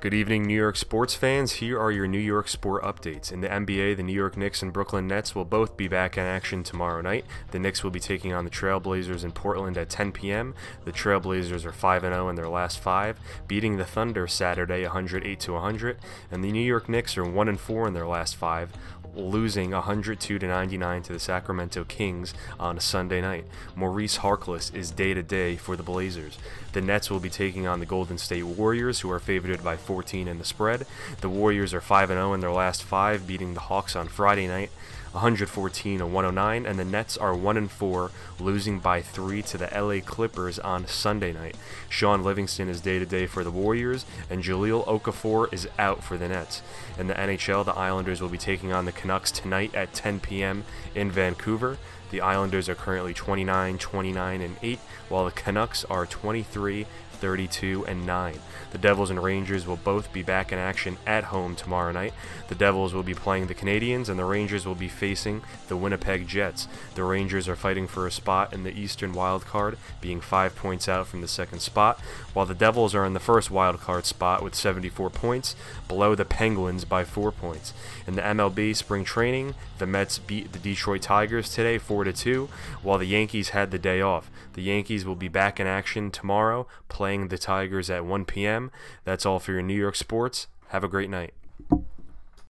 Good evening, New York sports fans. Here are your New York sport updates. In the NBA, the New York Knicks and Brooklyn Nets will both be back in action tomorrow night. The Knicks will be taking on the Trailblazers in Portland at 10 p.m. The Trailblazers are 5 0 in their last five, beating the Thunder Saturday 108 to 100, and the New York Knicks are 1 4 in their last five, losing 102 to 99 to the Sacramento Kings on a Sunday night. Maurice Harkless is day to day for the Blazers. The Nets will be taking on the Golden State Warriors, who are favored by 14 in the spread. The Warriors are 5 0 in their last five, beating the Hawks on Friday night. 114 to 109, and the Nets are 1 and 4, losing by 3 to the LA Clippers on Sunday night. Shaun Livingston is day to day for the Warriors, and Jahlil Okafor is out for the Nets. In the NHL, the Islanders will be taking on the Canucks tonight at 10 p.m. in Vancouver. The Islanders are currently 29, 29, and 8, while the Canucks are 23, 32, and 9. The Devils and Rangers will both be back in action at home tomorrow night. The Devils will be playing the Canadiens, and the Rangers will be facing the Winnipeg Jets. The Rangers are fighting for a spot in the Eastern Wild Card, being five points out from the second spot, while the Devils are in the first wild card spot with 74 points, below the Penguins by four points. In the MLB spring training, the Mets beat the Detroit Tigers today 4 2, while the Yankees had the day off. The Yankees will be back in action tomorrow, playing the Tigers at 1 p.m. That's all for your New York sports. Have a great night.